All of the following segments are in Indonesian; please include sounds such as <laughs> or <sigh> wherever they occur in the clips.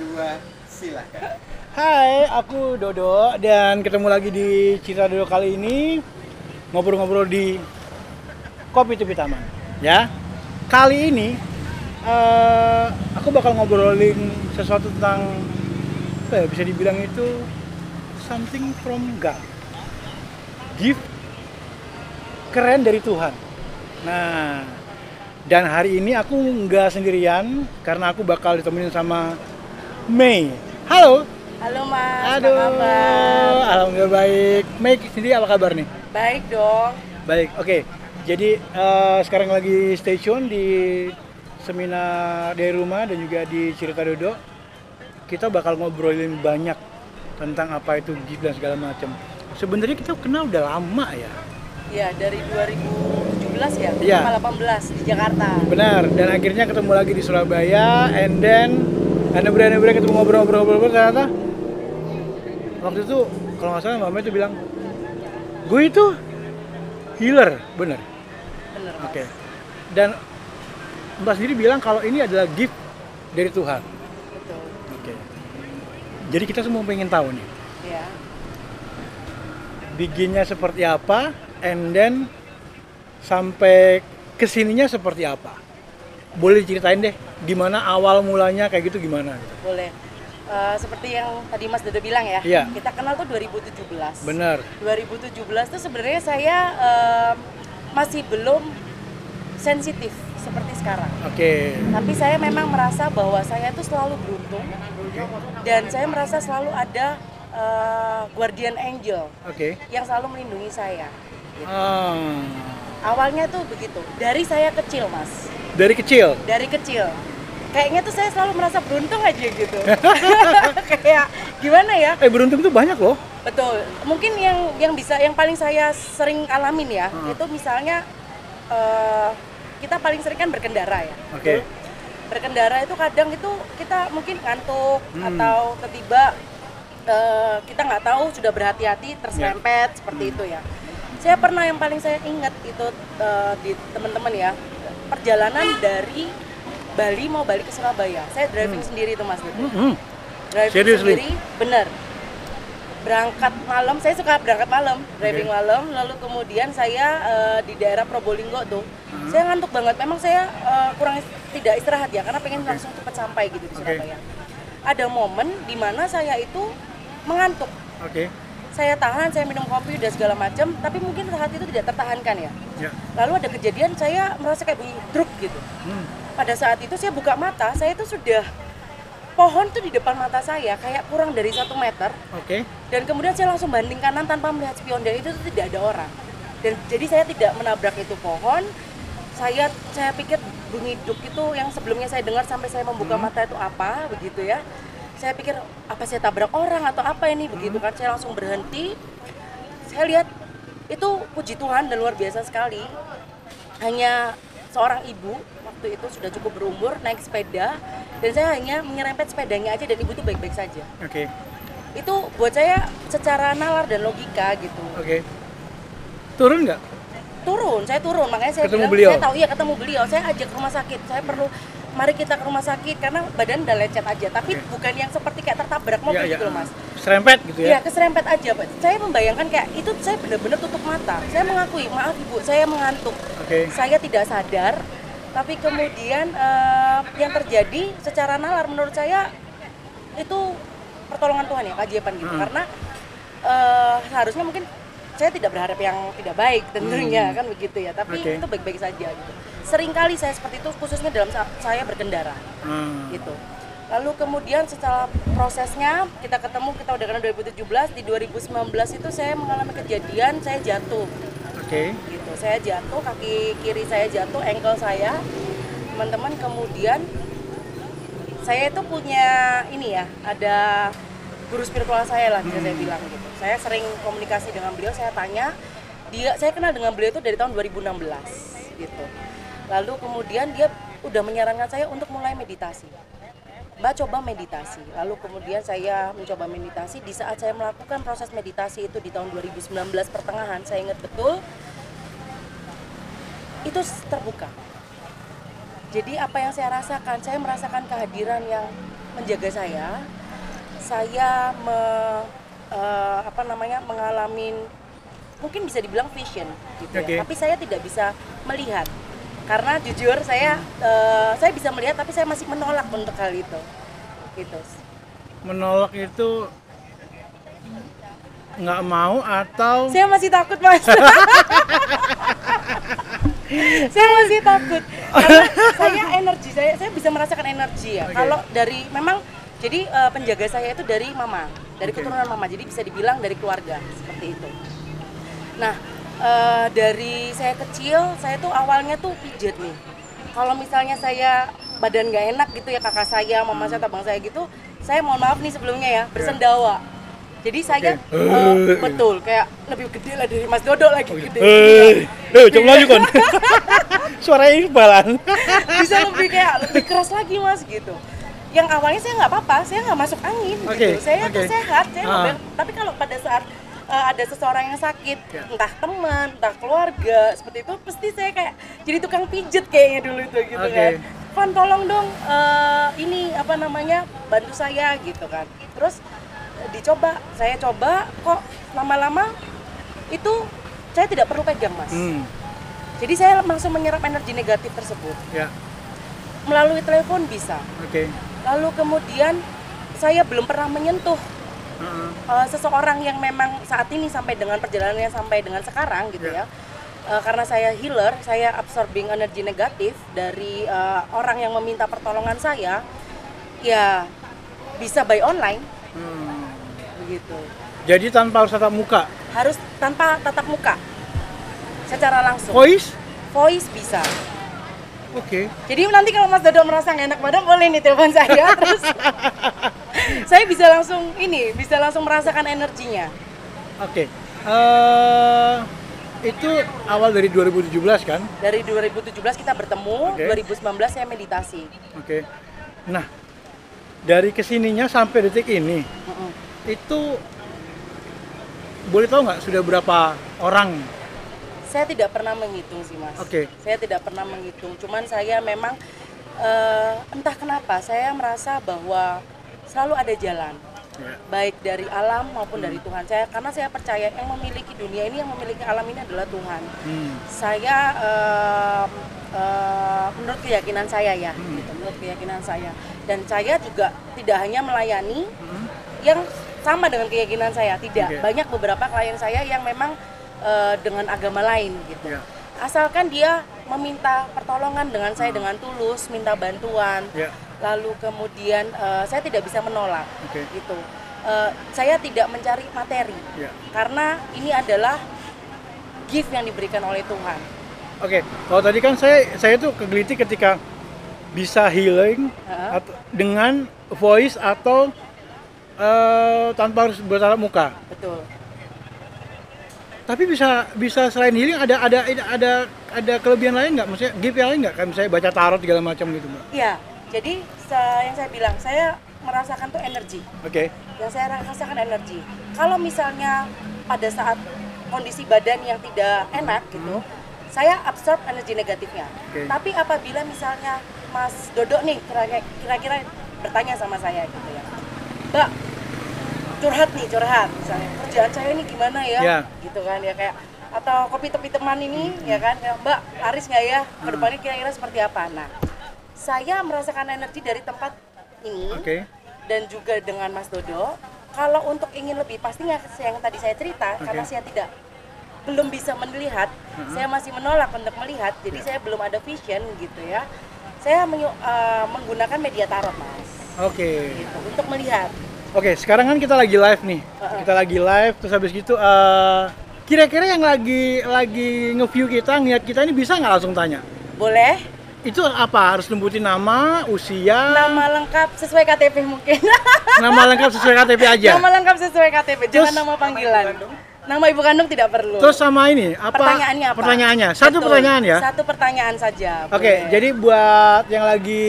dua, silakan. Hai, aku Dodo dan ketemu lagi di Citra Dodo kali ini ngobrol-ngobrol di Kopi Tepi Taman. Ya, kali ini eh, aku bakal ngobrolin sesuatu tentang apa ya, bisa dibilang itu something from God. Gift keren dari Tuhan. Nah, dan hari ini aku nggak sendirian karena aku bakal ditemenin sama Mei. Halo. Halo Mas, Aduh, apa kabar? alhamdulillah baik. Mei sendiri apa kabar nih? Baik dong. Baik, oke. Jadi eh, sekarang lagi stay tune di seminar dari rumah dan juga di Cerita Dodo. Kita bakal ngobrolin banyak tentang apa itu gift dan segala macam. Sebenarnya kita kenal udah lama ya. Ya dari 2017 ya, Iya. sama 18 di Jakarta. Benar, dan akhirnya ketemu lagi di Surabaya and then anda berani berani ketemu ngobrol-ngobrol-ngobrol ternyata waktu itu kalau nggak salah Mbak Mei itu bilang gue itu healer, bener. Bener. Oke. Dan Mbak sendiri bilang kalau ini adalah gift dari Tuhan. Betul. Oke. Jadi kita semua pengen tahu nih, Ya. bikinnya seperti apa, and then sampai ke sininya seperti apa. Boleh diceritain deh, gimana awal mulanya kayak gitu gimana? Boleh. Eh, seperti yang tadi Mas Dodo bilang ya, Iya. kita kenal tuh 2017. Bener. 2017 tuh sebenarnya saya em, masih belum sensitif seperti sekarang. Oke. Tapi saya memang merasa bahwa saya tuh selalu beruntung dan saya merasa selalu ada eh, guardian angel Oke. yang selalu melindungi saya. Gitu. Ah, Awalnya tuh begitu, dari saya kecil mas, dari kecil. dari kecil. Kayaknya tuh saya selalu merasa beruntung aja gitu. <laughs> Kayak gimana ya? Eh beruntung tuh banyak loh. Betul. Mungkin yang yang bisa yang paling saya sering alamin ya, Hmm. itu misalnya eh, kita paling sering kan berkendara ya. Oke. Berkendara itu kadang itu kita mungkin ngantuk Hmm. atau tiba-tiba eh, kita nggak tahu sudah berhati-hati terserempet seperti Hmm. itu ya. Saya pernah yang paling saya ingat itu eh, di teman-teman ya perjalanan dari Bali mau balik ke Surabaya. Saya driving sendiri tuh Mas Dudu. Hmm. Driving Seriously? sendiri, bener. Berangkat malam, saya suka berangkat malam, driving Oke. malam. Lalu kemudian saya eh, di daerah Probolinggo tuh, Hmm. saya ngantuk banget. Memang saya eh, kurang tidak istirahat ya, karena pengen langsung cepat sampai gitu di. Surabaya. Ada momen di mana saya itu mengantuk. Oke. Saya tahan, saya minum kopi dan segala macam, tapi mungkin saat itu tidak tertahankan ya. Ya. Lalu ada kejadian saya merasa kayak bunyi truk gitu. Hmm. Pada saat itu saya buka mata, saya itu sudah pohon tuh di depan mata saya kayak kurang dari satu meter Oke. dan kemudian saya langsung banding kanan tanpa melihat spion dan itu tuh tidak ada orang dan jadi saya tidak menabrak itu pohon saya saya pikir bunyi duk itu yang sebelumnya saya dengar sampai saya membuka mata itu apa begitu ya saya pikir apa saya tabrak orang atau apa ini? Begitu kan saya langsung berhenti. Saya lihat itu puji Tuhan dan luar biasa sekali. Hanya seorang ibu waktu itu sudah cukup berumur naik sepeda dan saya hanya menyerempet sepedanya aja dan ibu itu baik-baik saja. Oke. itu buat saya secara nalar dan logika gitu. Oke. Turun nggak? turun saya turun. Makanya saya Ketemu bilang beliau? saya tahu iya ketemu beliau. Saya ajak ke rumah sakit. Saya perlu mari kita ke rumah sakit karena badan udah lecet aja tapi Oke. bukan yang seperti kayak tertabrak mobil Iya, gitu loh mas Serempet gitu Iya ya? keserempet aja Pak. saya membayangkan kayak itu saya benar-benar tutup mata saya mengakui maaf ibu saya mengantuk Oke. saya tidak sadar tapi kemudian eh, yang terjadi secara nalar menurut saya itu pertolongan Tuhan ya keajaiban gitu Hmm. karena eh, seharusnya mungkin saya tidak berharap yang tidak baik tentunya kan begitu ya tapi Hmm. Oke. itu baik-baik saja gitu sering kali saya seperti itu khususnya dalam saat saya berkendara. Hmm. gitu. Lalu kemudian setelah prosesnya kita ketemu kita udah kenal 2017 di 2019 itu saya mengalami kejadian saya jatuh. Oke. gitu. Saya jatuh kaki kiri saya jatuh ankle saya. Teman-teman kemudian saya itu punya ini ya ada guru spiritual saya lah bisa saya bilang gitu. Saya sering komunikasi dengan beliau saya tanya dia saya kenal dengan beliau itu dari tahun 2016 gitu lalu kemudian dia udah menyarankan saya untuk mulai meditasi Mbak coba meditasi. Lalu kemudian saya mencoba meditasi. Di saat saya melakukan proses meditasi itu di tahun 2019 pertengahan, saya ingat betul itu terbuka. Jadi apa yang saya rasakan, saya merasakan kehadiran yang menjaga saya, saya me, eh, apa namanya mengalami mungkin bisa dibilang vision gitu ya. Tapi saya tidak bisa melihat karena jujur saya eh, saya bisa melihat tapi saya masih menolak untuk hal itu. Gitu. Menolak itu nggak mau atau Saya masih takut mas. <laughs> saya masih takut karena saya energi saya saya bisa merasakan energi ya. Oke. Kalau dari memang jadi eh, penjaga saya itu dari mama, dari Oke. keturunan mama. Jadi bisa dibilang dari keluarga seperti itu. Nah eh, dari saya kecil saya tuh awalnya tuh pijet nih. Kalau misalnya saya badan nggak enak gitu ya kakak saya, mama saya, abang saya gitu, saya mohon maaf nih sebelumnya ya bersendawa. Jadi saya Oke. eh, betul kayak lebih gede lah dari Mas Dodo lagi gede. Eh, eh, coba laju kon. <laughs> Suaranya Iqbalan. Bisa lebih kayak lebih keras lagi Mas gitu. Yang awalnya saya nggak apa-apa, saya nggak masuk angin Oke, gitu. Saya tuh sehat, saya ber- tapi kalau pada saat eh, ada seseorang yang sakit, Ya. entah teman, entah keluarga, seperti itu, pasti saya kayak jadi tukang pijet kayaknya dulu itu gitu Oke. kan. Van tolong dong eh, ini apa namanya bantu saya gitu kan. Terus eh, dicoba, saya coba kok lama-lama itu saya tidak perlu pegang mas. Hmm, Jadi saya langsung menyerap energi negatif tersebut ya, melalui telepon bisa. oke. Lalu kemudian saya belum pernah menyentuh Heeh. uh, seseorang yang memang saat ini sampai dengan perjalanannya sampai dengan sekarang gitu Ya. ya. Uh, karena saya healer, saya absorbing energi negatif dari uh, orang yang meminta pertolongan saya. Ya bisa by online Hmm. begitu. Jadi tanpa harus tatap muka. Harus tanpa tatap muka. Secara langsung. Voice? Voice bisa. Oke. Jadi nanti kalau Mas Dodo merasa nggak enak badan boleh nih telepon saya <laughs> terus saya bisa langsung ini bisa langsung merasakan energinya. Oke. Eh, itu awal dari 2017 kan? Dari 2017 kita bertemu, Oke. 2019 saya meditasi. Oke. Nah, dari ke sininya sampai detik ini, Mm-mm. itu boleh tahu nggak sudah berapa orang? Saya tidak pernah menghitung sih mas. Oke. Saya tidak pernah menghitung. Cuman saya memang eh, entah kenapa saya merasa bahwa selalu ada jalan. Ya. baik dari alam maupun dari Tuhan saya karena saya percaya yang memiliki dunia ini yang memiliki alam ini adalah Tuhan Hmm. saya em, eh, menurut keyakinan saya ya Hmm. gitu, menurut keyakinan saya dan saya juga tidak hanya melayani Hmm. yang sama dengan keyakinan saya tidak Oke. banyak beberapa klien saya yang memang eh, dengan agama lain gitu Ya. asalkan dia meminta pertolongan dengan saya dengan tulus minta bantuan Ya. lalu kemudian eh, saya tidak bisa menolak Oke. gitu Eh, saya tidak mencari materi Ya. karena ini adalah gift yang diberikan oleh Tuhan Oke. Kalau tadi kan saya saya tuh kegelitik ketika bisa healing atau dengan voice atau eh, tanpa harus bertatap muka. betul Tapi bisa bisa selain healing ada ada ada ada kelebihan lain nggak? Maksudnya gift yang lain nggak? Kayak misalnya baca tarot segala macam gitu, Mbak. Iya, jadi se- yang saya bilang, saya merasakan tuh energi. Oke. Yang saya rasakan energi. Kalau misalnya pada saat kondisi badan yang tidak enak gitu, saya absorb energi negatifnya. Oke. Tapi apabila misalnya Mas Dodo nih kira- kira-kira bertanya sama saya gitu ya, Mbak curhat nih curhat misalnya kerjaan saya ini gimana ya, Ya. gitu kan ya kayak atau kopi tepi teman ini ya kan kayak, Mbak laris nggak ya ke depannya kira-kira seperti apa nah saya merasakan energi dari tempat ini Oke. dan juga dengan Mas Dodo kalau untuk ingin lebih pastinya yang tadi saya cerita Oke. karena saya tidak belum bisa melihat saya masih menolak untuk melihat jadi Ya. saya belum ada vision gitu ya saya menyu- eh, menggunakan media tarot mas Oke. gitu untuk melihat Oke, sekarang kan kita lagi live nih. Heeh. Kita lagi live terus habis gitu eh, kira-kira yang lagi lagi nge-view kita, ngeliat kita ini bisa nggak langsung tanya? boleh Itu apa? Harus nyebutin nama, usia, nama lengkap sesuai KTP mungkin nama lengkap sesuai KTP aja. nama lengkap sesuai KTP jangan Terus- nama panggilan nama ibu kandung tidak perlu Terus sama ini apa? pertanyaannya apa Pertanyaannya. Satu Betul. pertanyaan ya. satu pertanyaan saja Oke, boleh. jadi buat yang lagi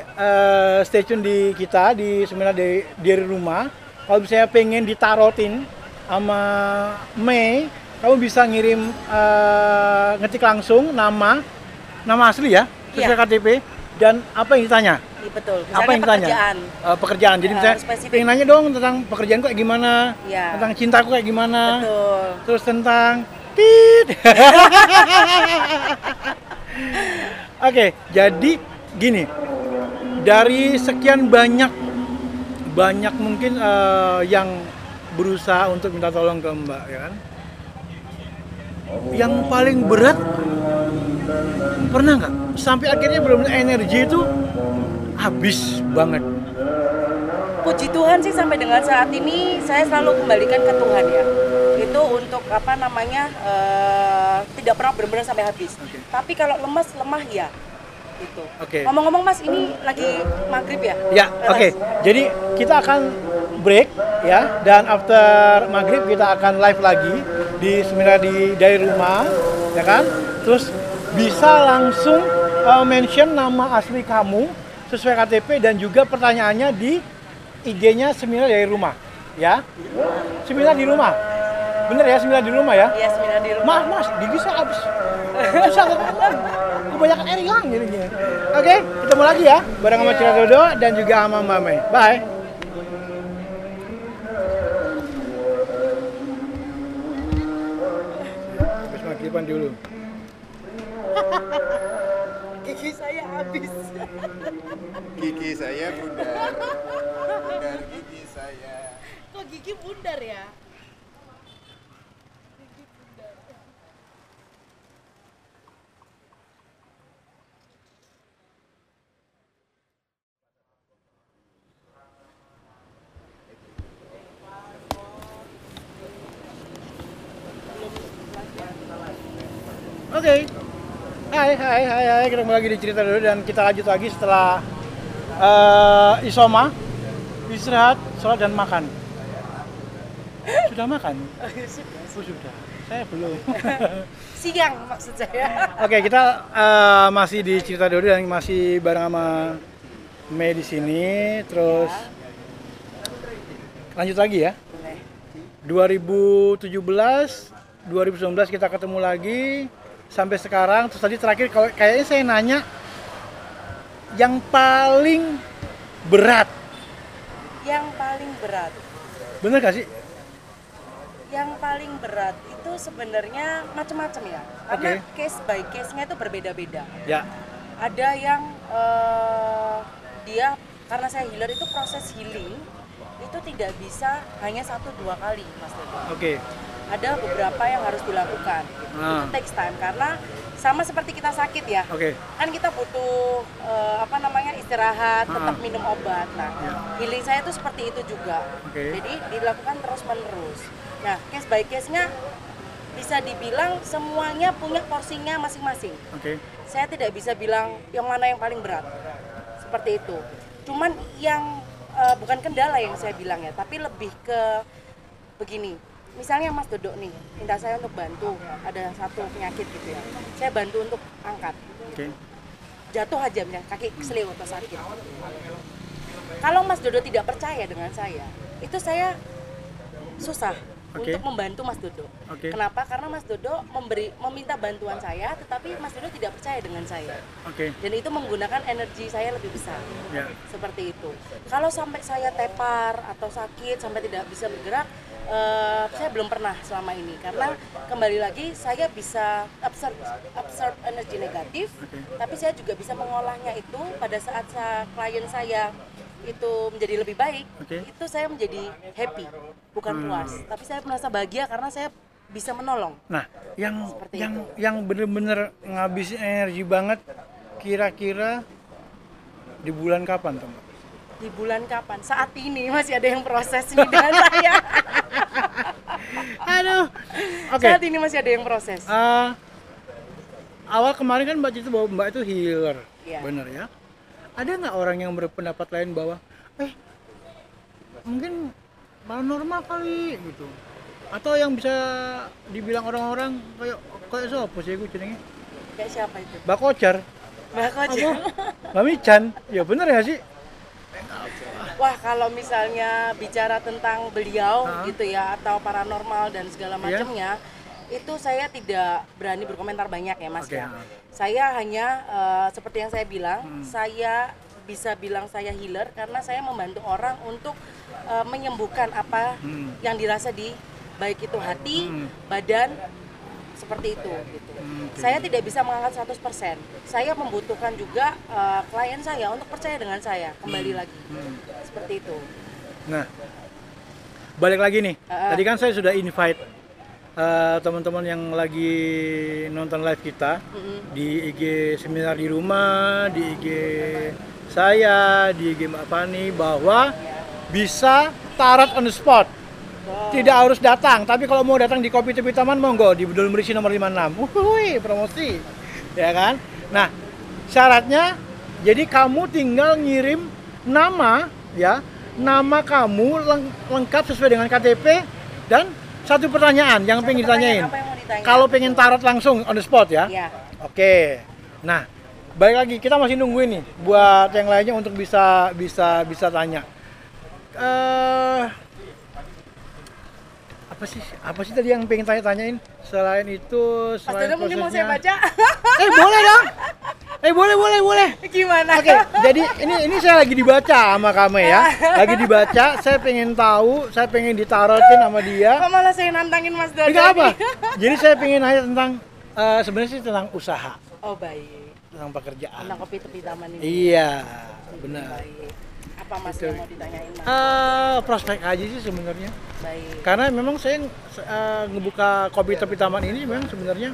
eh, stay tune di kita di seminar dari, dari rumah, kalau misalnya pengen ditarotin sama Mei, kamu bisa ngirim eh, ngetik langsung nama, nama asli ya, sesuai Iya. KTP, dan apa yang ditanya? Iya, betul. apa Misalnya yang ditanya? pekerjaan. Eh, pekerjaan. Jadi Ya, misalnya pengen nanya dong tentang pekerjaan kok kayak gimana, Iya. tentang cintaku kayak gimana, Betul. terus tentang tit. <laughs> Oke, jadi gini, dari sekian banyak banyak mungkin eh, yang berusaha untuk minta tolong ke Mbak, ya kan? Yang paling berat pernah nggak sampai akhirnya belum energi itu habis banget. Puji Tuhan sih sampai dengan saat ini saya selalu kembalikan ke Tuhan ya. Itu untuk apa namanya eh, tidak pernah benar-benar sampai habis. Oke. Tapi kalau lemas lemah ya. Itu. Oke. Ngomong-ngomong Mas ini lagi maghrib ya? Ya, oke. Jadi kita akan break ya dan after maghrib kita akan live lagi di seminar di dari rumah, ya kan? Terus bisa langsung uh, mention nama asli kamu sesuai KTP dan juga pertanyaannya di IG-nya seminar dari rumah, ya. Seminar di rumah. Bener ya seminar di rumah ya? Iya, seminar di rumah. Mas, mas, gigi saya habis. Susah kan? Kebanyakan air hilang jadinya. Oke, ketemu lagi ya bareng sama Cira Dodo dan juga sama Mbak Mei. Bye. Habis maghriban dulu. Gigi saya habis. Gigi saya bundar. Bundar gigi saya. Kok gigi bundar ya? Oke. Hai, hai, hai, hai. Ketemu lagi di cerita dulu dan kita lanjut lagi setelah eh, isoma, istirahat, sholat dan makan. Sudah makan? <laughs> Oh, sudah. Saya belum. <laughs> Siang maksud saya. Oke, kita eh, masih di cerita dulu dan masih bareng sama Mei di sini. Terus lanjut lagi ya. Boleh. 2017, 2019 kita ketemu lagi sampai sekarang. Terus tadi terakhir kalau kayaknya saya nanya yang paling berat, Yang paling berat. bener gak sih? Yang paling berat itu sebenarnya macam-macam ya. Karena Oke. case by case-nya itu berbeda-beda. Ya, Ada yang eh, dia karena saya healer itu proses healing itu tidak bisa hanya satu dua kali Mas oke. Ada beberapa yang harus dilakukan. Ah. Itu takes time karena sama seperti kita sakit ya. Oke. Kan kita butuh eh, apa namanya istirahat, Ah. tetap minum obat. Nah, Ya. healing saya itu seperti itu juga. Oke. Jadi dilakukan terus menerus. Nah, case by case-nya bisa dibilang semuanya punya porsinya masing-masing. Oke. Saya tidak bisa bilang yang mana yang paling berat. Seperti itu. Cuman yang eh, bukan kendala yang saya bilang ya, tapi lebih ke begini. Misalnya Mas Dodok nih, minta saya untuk bantu, ada satu penyakit gitu ya. Saya bantu untuk angkat. Oke. Jatuh aja misalnya, kaki keselio atau sakit. Kalau Mas Dodo tidak percaya dengan saya, itu saya susah Oke. untuk membantu Mas Dodo. Oke. Kenapa? Karena Mas Dodo memberi meminta bantuan saya, tetapi Mas Dodo tidak percaya dengan saya. Oke. Dan itu menggunakan energi saya lebih besar. Ya. Seperti itu. Kalau sampai saya tepar atau sakit sampai tidak bisa bergerak, eh, saya belum pernah selama ini karena kembali lagi saya bisa absorb absorb energi negatif, Oke. tapi saya juga bisa mengolahnya itu pada saat sa- klien saya itu menjadi lebih baik, Oke. itu saya menjadi happy, bukan Hmm. puas, tapi saya merasa bahagia karena saya bisa menolong. Nah, yang Seperti yang itu. yang bener-bener ngabisin energi banget kira-kira di bulan kapan, teman? Di bulan kapan? Saat ini masih ada yang proses ini dengan <laughs> saya. Aduh. Oke. Saat ini masih ada yang proses. Eh, awal kemarin kan Mbak cerita bahwa Mbak itu healer, Iya. bener ya? Ada nggak orang yang berpendapat lain bahwa, eh, mungkin paranormal kali gitu, atau yang bisa dibilang orang-orang kayak kayak siapa sih gue jenenge? Kayak siapa itu? Mbak Kocar, Mbak apa? <laughs> Mbak Mican, ya bener ya sih? Wah, kalau misalnya bicara tentang beliau Hah? gitu ya atau paranormal dan segala Iya. macamnya, itu saya tidak berani berkomentar banyak ya Mas Oke, ya. Saya hanya eh, seperti yang saya bilang, saya bisa bilang saya healer karena saya membantu orang untuk eh, menyembuhkan apa Hmm. yang dirasa di baik itu hati, Hmm. badan seperti itu gitu. Hmm. Saya tidak bisa mengangkat 100%. Saya membutuhkan juga eh, klien saya untuk percaya dengan saya kembali lagi. Hmm. Seperti itu. Nah, balik lagi nih. Ah. Tadi kan saya sudah invite eh, teman-teman yang lagi nonton live kita Mm-mm. di IG seminar di rumah, di IG saya, di IG Mbak Fani bahwa bisa tarot on the spot. Tidak harus datang, tapi kalau mau datang di Kopi Tepi Taman monggo di Bedul Merisi nomor 56. Wuhui, promosi. Ya kan? Nah, syaratnya jadi kamu tinggal ngirim nama ya, nama kamu leng- lengkap sesuai dengan KTP dan satu pertanyaan yang pengen ditanyain. Yang? Kalau pengen tarot langsung on the spot ya. Ya. Oke. Nah, balik lagi kita masih nungguin nih buat yang lainnya untuk bisa bisa bisa tanya. Eh apa sih apa sih tadi yang pengen tanya-tanyain selain itu Mas selain Dodo mungkin mau saya baca. eh boleh dong eh boleh boleh boleh Gimana? Oke, jadi ini ini saya lagi dibaca sama kamu ya. <laughs> Lagi dibaca, saya pengen tahu, saya pengen ditarotin sama dia. Kok malah saya nantangin Mas Dodo? Enggak apa. <laughs> Jadi saya pengen nanya tentang eh, sebenarnya sih tentang usaha, Oh baik. tentang pekerjaan. Tentang kopi tepi taman ini. Iya, benar. Baik. Apa Mas Itu. yang mau ditanyain Mas? Eh, prospek aja sih sebenarnya. Baik. Karena memang saya eh, ngebuka kopi tepi taman ini memang sebenarnya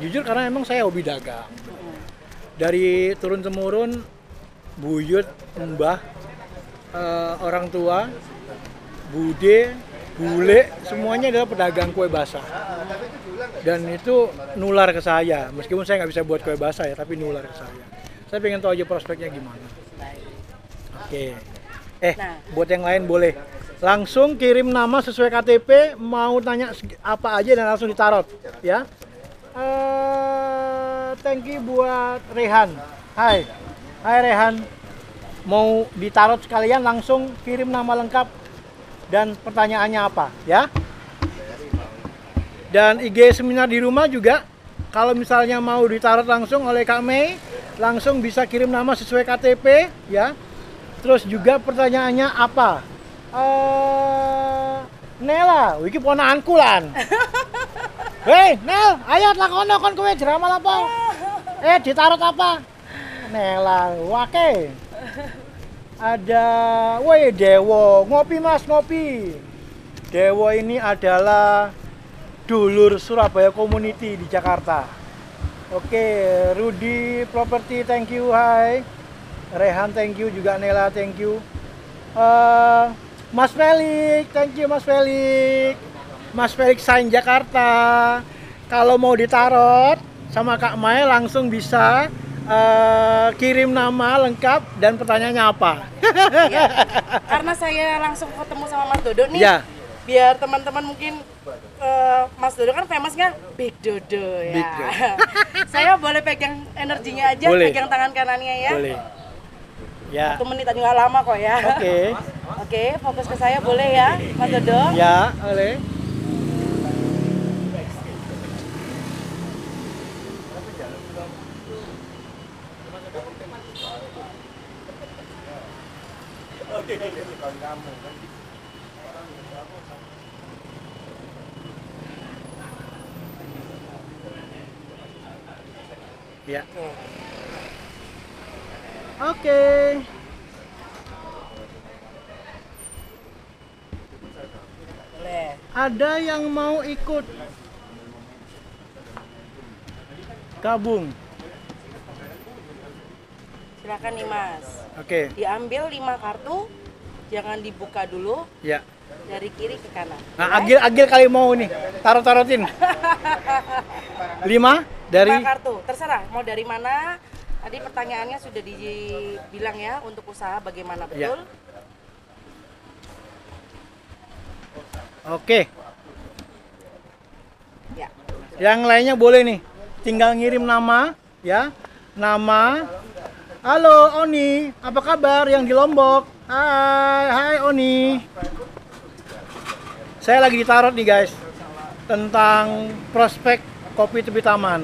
jujur karena memang saya hobi dagang. Dari turun temurun buyut, mbah, eh, orang tua, bude, bule, semuanya adalah pedagang kue basah. Dan itu nular ke saya, meskipun saya nggak bisa buat kue basah ya, tapi nular ke saya. Saya pengen tahu aja prospeknya gimana. Oke. Eh, Nah. buat yang lain boleh. Langsung kirim nama sesuai KTP, mau tanya apa aja dan langsung ditarot, ya. Eh, thank you buat Rehan. Hai. Hai Rehan. Mau ditarot sekalian langsung kirim nama lengkap dan pertanyaannya apa, ya. Dan IG seminar di rumah juga kalau misalnya mau ditarot langsung oleh Kak Mei, langsung bisa kirim nama sesuai KTP ya. Terus juga pertanyaannya apa? Eh Nela, iki ponakanku lan. <laughs> Hei, Nel, ayo lakono kon kowe jeramal apa? Eh, ditarot apa? Nela, wake. Ada, woi Dewo, ngopi Mas, ngopi. Dewo ini adalah dulur Surabaya Community di Jakarta. Oke, Rudy Property, thank you, hai. Rehan, thank you, juga Nela, thank you. Eh, Mas Felix, thank you Mas Felix. Mas Felix Sain Jakarta. Kalau mau ditarot sama Kak Mai langsung bisa eh, kirim nama lengkap dan pertanyaannya apa. Ya. Karena saya langsung ketemu sama Mas Dodo nih. Ya. Biar teman-teman mungkin eh, Mas Dodo kan famousnya Big Dodo ya. Big Dodo. <laughs> saya boleh pegang energinya aja, Boleh. pegang tangan kanannya ya. Boleh. Ya. Satu menit nggak lama kok ya. Oke. Oke, fokus ke saya boleh ya, Mas Dodo? Ya, boleh. Ya. Oke. Oke. Boleh. Ada yang mau ikut gabung. Silakan nih Mas. Oke, Diambil 5 kartu, jangan dibuka dulu ya. dari kiri ke kanan. Nah, agil agil kali mau nih, taruh tarutin. <laughs> Lima dari Lima kartu, terserah mau dari mana. Tadi pertanyaannya sudah dibilang ya untuk usaha bagaimana Ya. betul. Oke, Ya. Yang lainnya boleh nih. Tinggal ngirim nama, ya. Nama. Halo Oni, apa kabar yang di Lombok? Hai, hai Oni. Saya lagi ditarot nih guys. tentang prospek kopi tepi taman.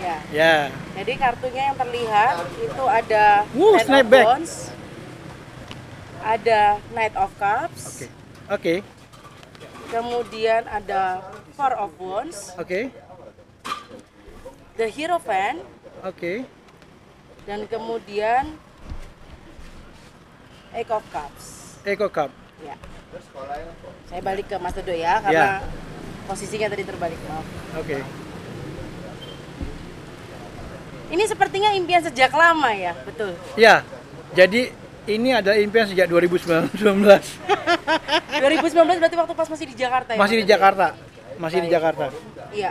Ya. Ya. Jadi kartunya yang terlihat itu ada Wuh, Ten of snapback. Wands, ada Knight of Cups, Oke. Oke. kemudian ada Four of Wands, Oke. The Hierophant, Oke. dan kemudian Eight of Cups. Eco Cup. Ya. Saya balik ke Mas Dodo ya, karena Ya. posisinya tadi terbalik. Maaf. Oke. Ini sepertinya impian sejak lama ya, betul. Ya. Jadi ini adalah impian sejak 2019. 2019 <laughs> berarti waktu pas masih di Jakarta ya? Masih Mas di? Jakarta. Masih di. Jakarta. Iya.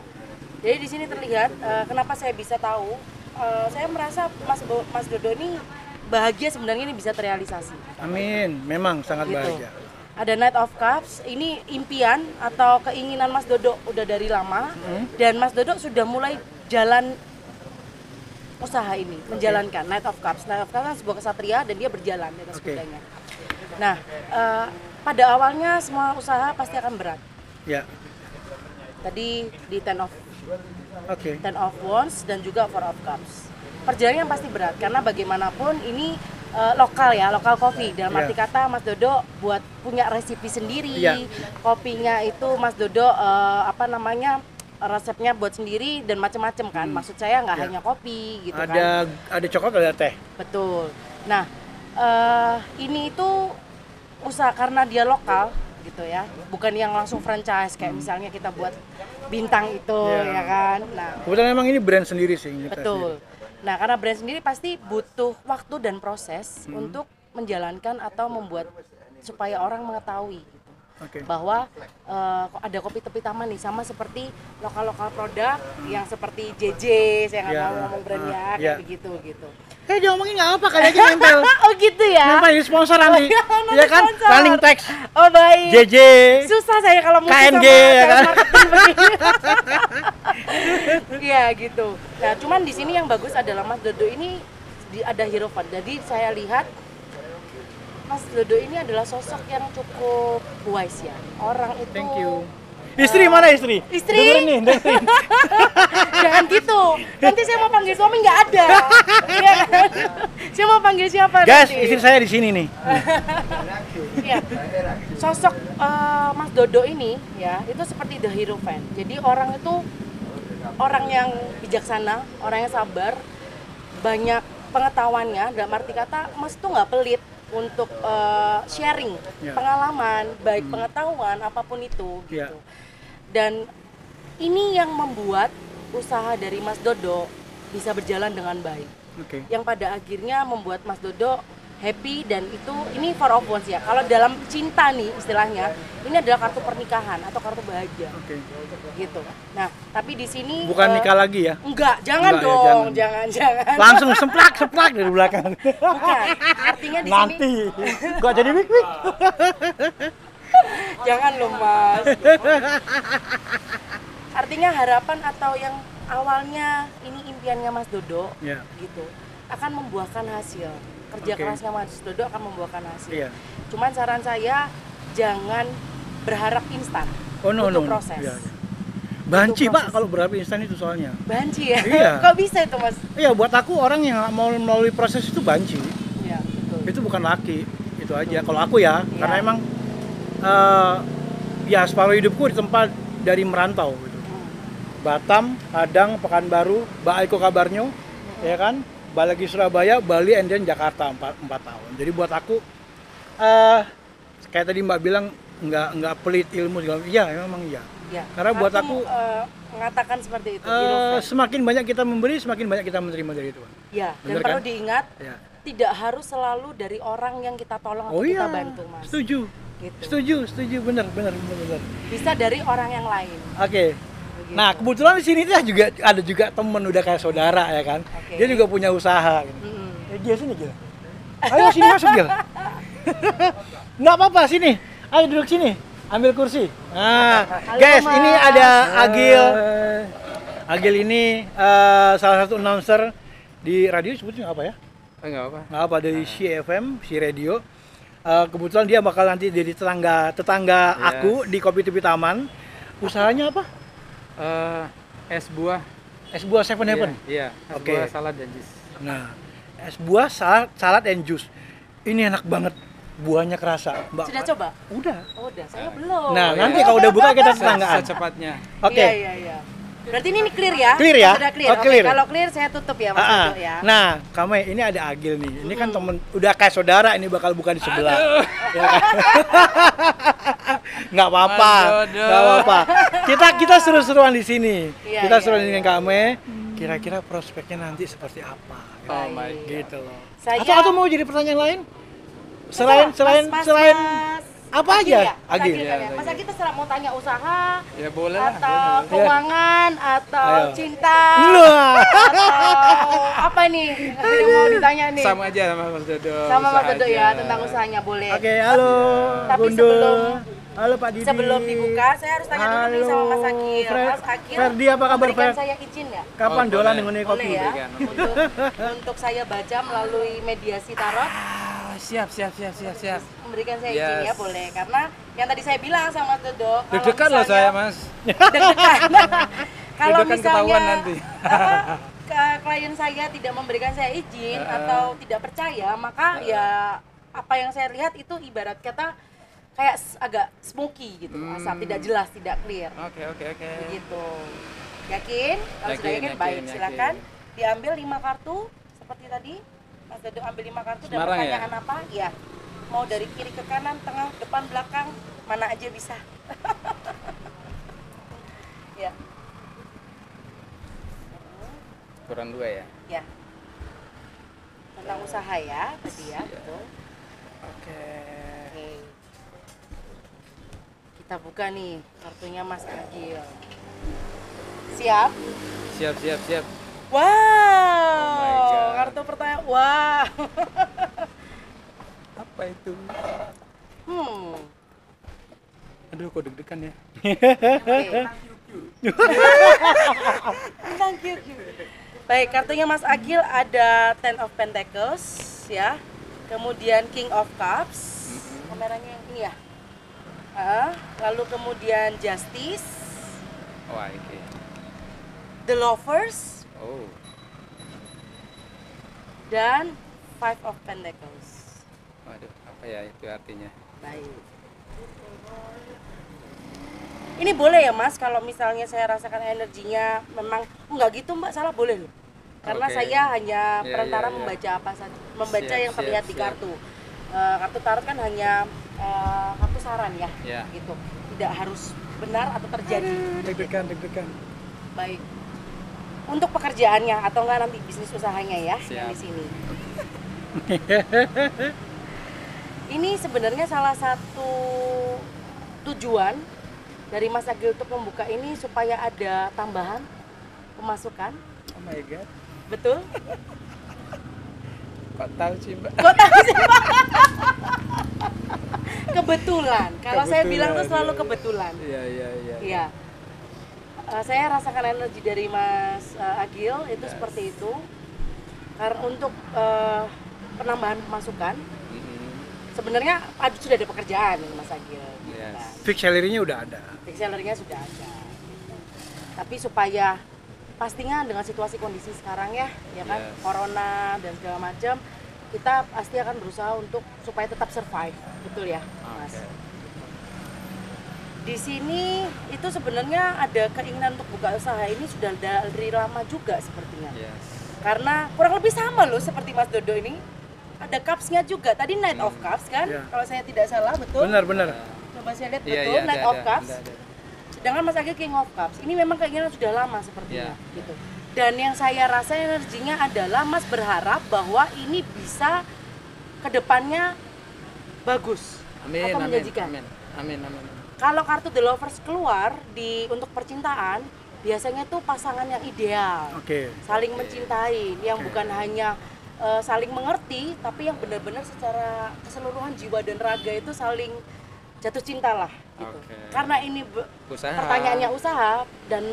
Jadi di sini terlihat eh, kenapa saya bisa tahu. eh, saya merasa Mas Bo- Mas Dodo ini bahagia sebenarnya ini bisa terrealisasi. Amin. Memang sangat Gitu. bahagia. Ada Night of Cups, ini impian atau keinginan Mas Dodo udah dari lama Hmm. dan Mas Dodo sudah mulai jalan usaha ini, menjalankan Night of Cups. Night of Cups kan sebuah kesatria dan dia berjalan di atas kudanya. Nah, eh, pada awalnya semua usaha pasti akan berat. Ya. Tadi di Ten of Oke. Ten of Wands dan juga Four of Cups. Perjalanannya pasti berat karena bagaimanapun ini eh, lokal ya, lokal kopi. Dalam Iya. arti kata Mas Dodo buat punya resipi sendiri. Iya. Kopinya itu Mas Dodo eh, apa namanya resepnya buat sendiri dan macam-macam kan. Maksud saya nggak Iya. hanya kopi gitu kan. Ada ada coklat ada teh. Betul. Nah, eh, ini itu usaha karena dia lokal gitu ya, bukan yang langsung franchise kayak misalnya kita buat bintang itu Iya. ya kan. Nah, Kebetulan memang ini brand sendiri sih. Betul. Nah, karena brand sendiri pasti butuh waktu dan proses Hmm. untuk menjalankan atau membuat supaya orang mengetahui gitu. Oke. bahwa kok ada kopi tepi taman nih sama seperti lokal-lokal produk yang seperti JJ, saya nggak Ya, mau ngomong brandnya ah, kayak ya. begitu gitu. Eh diomongin nggak apa kali aja nempel. <laughs> oh gitu ya? Nempel di sponsor nanti. <laughs> iya, nanti ya kan? sponsor. Running text. Oh baik. JJ. Susah saya kalau mesti KNG, ya kan? <laughs> Iya gitu. Nah cuman di sini yang bagus adalah Mas Dodo ini di, ada Hierophant. Jadi saya lihat Mas Dodo ini adalah sosok yang cukup wise ya. Orang itu Thank you. Istri mana istri? Istri? Dengerin nih, dengerin. <laughs> jangan gitu. Nanti saya mau panggil suami nggak ada. Iya kan? Saya mau panggil siapa Guys, nanti? istri saya di sini nih. Iya. Sosok eh, Mas Dodo ini ya, itu seperti the hero fan. Jadi orang itu orang yang bijaksana, orang yang sabar, banyak pengetahuannya dalam arti kata Mas tuh nggak pelit untuk eh, sharing Ya. pengalaman, baik pengetahuan apa pun itu Ya. gitu. Dan ini yang membuat usaha dari Mas Dodo bisa berjalan dengan baik Oke. yang pada akhirnya membuat Mas Dodo happy dan itu ini for of wands ya. Kalau dalam cinta nih istilahnya, ini adalah kartu pernikahan atau kartu bahagia Oke. gitu. Nah, tapi di sini Bukan eh, nikah lagi ya? Enggak, jangan Enggak ya, dong, jangan. jangan, jangan. Langsung semplak semplak dari belakang. Bukan. Artinya di Nanti <laughs> sini gua jadi wik wik. <laughs> jangan loh, Mas. <laughs> Artinya harapan atau yang awalnya ini impiannya Mas Dodo Ya. gitu akan membuahkan hasil. Kerja Oke. kerasnya Mas Dodo akan membuahkan hasil. Iya. Cuman saran saya jangan berharap instan. Oh no Butuh no. no. proses. Iya, iya. Banci pak kalau berapa instan itu soalnya. Banci ya? Iya. <laughs> Kok bisa itu mas? Iya buat aku orang yang mau melalui proses itu banci. Iya betul. Itu bukan laki. Itu aja. Kalau aku ya, Iya. karena emang eh, ya separuh hidupku di tempat dari merantau gitu. Batam, Padang, Pekanbaru, Mbak Aiko kabarnya, ya kan? Balik lagi Surabaya, Bali, and then Jakarta 4, tahun. Jadi buat aku, eh kayak tadi Mbak bilang nggak nggak pelit ilmu segala Iya, memang iya. Iya. Karena buat aku, eh, mengatakan seperti itu. Fan. semakin banyak kita memberi, semakin banyak kita menerima dari Tuhan. Iya. Dan bener perlu kan? diingat Ya. tidak harus selalu dari orang yang kita tolong atau Oh kita iya, bantu mas. setuju, Gitu. setuju, setuju, benar, benar, benar, benar. Bisa dari orang yang lain. Oke. Begitu. Nah kebetulan di sini tuh juga ada juga temen udah kayak saudara ya kan. Oke. Dia juga punya usaha. Gitu. Mm-mm. Eh, Gil sini Gil. Ayo sini masuk Gil. <laughs> Nggak apa-apa sini. Ayo duduk sini. Ambil kursi. Nah, Halo, guys, Mas. ini ada Agil. Agil ini eh, salah satu announcer di radio sebutnya apa ya? Enggak apa. Nggak apa dari CFM, si radio. Eh, kebetulan dia bakal nanti jadi tetangga tetangga Yes. aku di Kopi Tepi Taman. Usahanya apa? Eh, es buah. Es buah Seven Heaven. Iya, es Oke. buah salad dan jus. Nah, es buah salad, salad and juice. Ini enak banget. Buahnya kerasa, Mbak. Sudah coba? Udah. Oh, udah. Saya belum. Nah, iya. nanti kalau udah buka kita <laughs> tetanggaan. Secepatnya. Oke. Iya, iya, iya. Berarti ini clear ya? Clear ya? Sudah clear. Oh, Oke, clear. kalau clear saya tutup ya Mas Ah, ah. Ya. Nah, kamu ini ada Agil nih. Ini kan temen udah kayak saudara ini bakal buka di sebelah. Ya kan? <laughs> Nggak apa-apa, nggak apa-apa. Kita kita seru-seruan di sini. Iya, kita iya, seruan iya. dengan kamu. Kira-kira prospeknya nanti seperti apa? Oh my Baik. Gitu loh. Saya- Atau atau mau jadi pertanyaan lain? Selain Terserah, selain Mas- Mas- selain Mas apa Agil aja? ya? Agil. Agil kan ya? Mas Agil terserah mau tanya usaha Ya boleh lah. atau boleh. keuangan atau Ayo. cinta Nah. atau apa nih yang mau ditanya nih? Sama aja sama Mas Dodo. Sama Mas Dodo ya aja. tentang usahanya boleh. Oke, halo Tapi Gundul. sebelum- halo Pak Didi. Sebelum dibuka, saya harus tanya dulu nih sama Mas Halo, Agil. Fred- Mas Agil, Ferdi, apa kabar, Fred? saya izin ya? Kapan Oh, dolan boleh. dengan Boleh kopi? ya, Berikan. untuk, untuk saya baca melalui mediasi tarot, Ah, siap, siap, siap, siap, siap. memberikan saya izin Yes. ya boleh. Karena yang tadi saya bilang sama Mas Dodo, Deg-degan loh saya, Mas. <laughs> deg-degan. <laughs> kalau misalnya ketahuan nanti. <laughs> apa, ke- klien saya tidak memberikan saya izin Heeh. atau tidak percaya, maka ya apa yang saya lihat itu ibarat kata kayak agak smoky gitu, Hmm. asap tidak jelas, tidak clear. Oke, oke, oke. Begitu. Yakin? Kalau sudah Yakin, yakin, yakin, baik. yakin. Silakan diambil lima kartu seperti tadi. Mas Dodo ambil lima kartu dan Semarang ya? pertanyaan apa? Iya. Mau dari kiri ke kanan, tengah, depan, belakang, mana aja bisa. <laughs> ya. Kurang dua ya. Ya. Tentang usaha ya, tadi ya, Iya. betul. Oke. Oke. Kita buka nih kartunya Mas Agil. Siap? Siap, siap, siap. Wow. Kartu pertanyaan. Wah. <laughs> Apa itu? Hmm. Aduh, kok deg-degan ya. Thank you. Baik, kartunya Mas Agil ada Ten of Pentacles ya. Kemudian King of Cups. Kameranya yang ini ya. Lalu kemudian Justice, Wah, ini. The Lovers, Oh. Dan Five of Pentacles. Waduh, apa ya itu artinya? Baik. Ini boleh ya Mas, kalau misalnya saya rasakan energinya memang enggak gitu Mbak, salah boleh loh. Karena Oke. saya hanya Iya, perantara iya, iya. membaca apa saja, membaca Siap, yang terlihat siap, di siap. kartu. Eh, kartu tarot kan hanya eh, kartu saran ya, Iya. gitu. Tidak harus benar atau terjadi. Deg-degan, deg-degan. Baik. Untuk pekerjaannya atau enggak nanti bisnis usahanya ya yang Siap. di sini. <laughs> Ini sebenarnya salah satu tujuan dari Mas Agil untuk membuka ini supaya ada tambahan pemasukan. Oh my god. Betul? <laughs> Kok tahu sih, Mbak? Kok tahu sih, Pak? <laughs> kebetulan. Kalau saya bilang tuh Kebetulan, selalu kebetulan. Iya, iya, iya. Iya. Eh, saya rasakan energi dari Mas eh, Agil itu Yes. seperti itu. Karena untuk eh, penambahan pemasukan, Mm-mm. sebenarnya ada sudah ada pekerjaan nih, Mas Agil. gitu Yes. kan. Fix salary-nya udah ada. Fix salary-nya sudah ada. gitu. Tapi supaya pastinya dengan situasi kondisi sekarang ya, ya kan, Yes. corona dan segala macam, kita pasti akan berusaha untuk supaya tetap survive, betul ya, Mas. Di sini itu sebenarnya ada keinginan untuk buka usaha ini sudah dari lama juga sepertinya. Yes. Karena kurang lebih sama loh seperti Mas Dodo ini. Ada cups-nya juga. Tadi Knight of Cups kan? Iya. Kalau saya tidak salah, betul? Benar, benar. Coba saya lihat Iya, betul iya, Knight ada, of ada, Cups. ada, ada. Sedangkan Mas Agil King of Cups. Ini memang keinginan sudah lama sepertinya Iya. gitu. Dan yang saya rasa energinya adalah Mas berharap bahwa ini bisa ke depannya bagus Amin, atau amin, menjanjikan. amin, amin, amin. Kalau kartu The Lovers keluar di untuk percintaan, biasanya tuh pasangan yang ideal, Oke. saling mencintai, yang Oke. bukan hanya eh, saling mengerti, tapi yang benar-benar secara keseluruhan jiwa dan raga itu saling jatuh cinta lah. Gitu. Oke. Karena ini Usaha. pertanyaannya usaha dan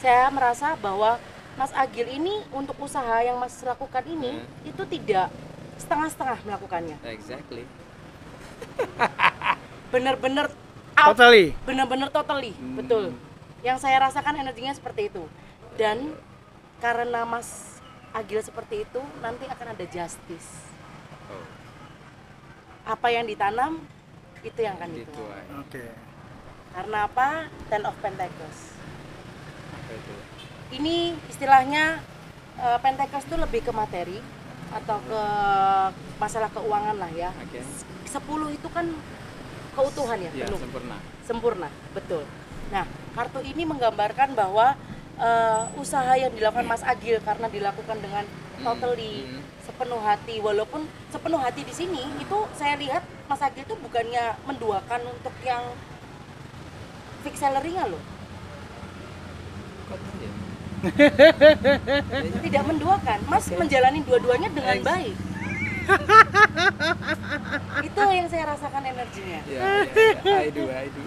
saya merasa bahwa Mas Agil ini untuk usaha yang Mas lakukan ini Hmm. itu tidak setengah-setengah melakukannya. Exactly. Benar-benar out Totally. bener-bener totally Hmm. betul yang saya rasakan energinya seperti itu dan karena Mas Agil seperti itu nanti akan ada justice Oh, apa yang ditanam itu yang akan gitu dituai. Oke. karena apa Ten of Pentacles itu? ini istilahnya eh, Pentacles itu lebih ke materi atau ke masalah keuangan lah ya Oke. 10 itu kan keutuhan ya Iya, penuh. sempurna. sempurna betul. Nah kartu ini menggambarkan bahwa eh, usaha yang dilakukan Mas Agil karena dilakukan dengan totally hmm. sepenuh hati. Walaupun sepenuh hati di sini itu saya lihat Mas Agil itu bukannya menduakan untuk yang fix salary-nya loh. Ya? <laughs> tidak menduakan. Mas menjalani dua-duanya dengan baik itu yang saya rasakan energinya Ya, ya, ya. I do, I do.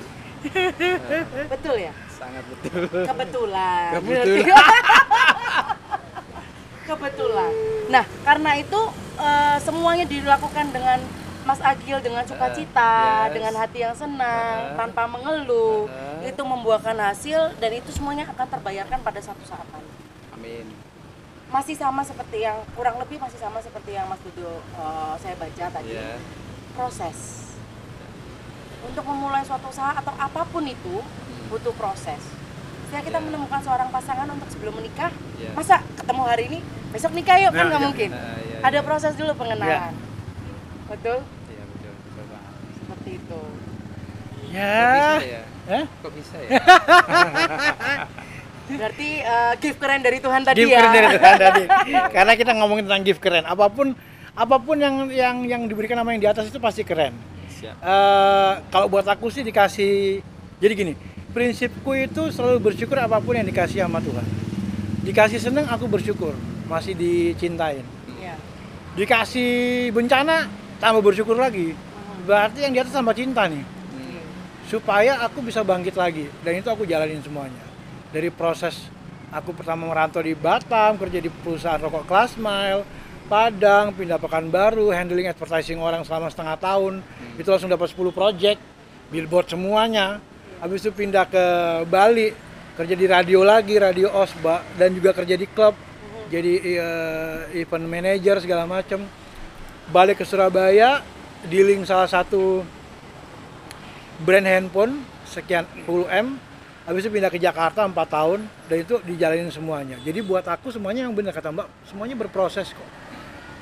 betul ya Sangat betul. kebetulan Kebetulan. <laughs> kebetulan nah karena itu eh, semuanya dilakukan dengan Mas Agil dengan sukacita yes. dengan hati yang senang Uh, tanpa mengeluh uh. itu membuahkan hasil dan itu semuanya akan terbayarkan pada satu saat nanti Amin. Masih sama seperti yang kurang lebih masih sama seperti yang Mas Dudo eh, saya baca tadi Ya. proses untuk memulai suatu usaha atau apa pun itu butuh proses. Sehingga kita Ya. menemukan seorang pasangan untuk sebelum menikah, Ya. masa ketemu hari ini besok nikah yuk kan Ya, nggak ya. mungkin. Ah, ya, Ada ya. proses dulu pengenalan. Betul Iya, betul, betul banget. seperti itu. Kok Ya. bisa ya? Hah? Kok bisa ya? <laughs> Berarti eh, gift keren dari Tuhan tadi gift ya. keren dari Tuhan tadi. <laughs> Karena kita ngomongin tentang gift keren. Apa pun apa pun yang yang yang diberikan sama yang di atas itu pasti keren. Siap. Eh, kalau buat aku sih dikasih jadi gini prinsipku itu selalu bersyukur apa pun yang dikasih sama Tuhan dikasih seneng aku bersyukur masih dicintain Iya. dikasih bencana tambah bersyukur lagi berarti yang di atas tambah cinta nih Hmm. supaya aku bisa bangkit lagi dan itu aku jalanin semuanya dari proses aku pertama merantau di Batam kerja di perusahaan rokok Class Mile Padang pindah Pekanbaru handling advertising orang selama setengah tahun. Itu langsung dapat 10 project billboard semuanya. Habis itu pindah ke Bali kerja di radio lagi radio Osba dan juga kerja di klub. Jadi eh, event manager segala macam balik ke Surabaya dealing salah satu brand handphone sekian puluh M habis itu pindah ke Jakarta 4 tahun dan itu dijalanin semuanya. Jadi buat aku semuanya yang benar kata mbak semuanya berproses kok.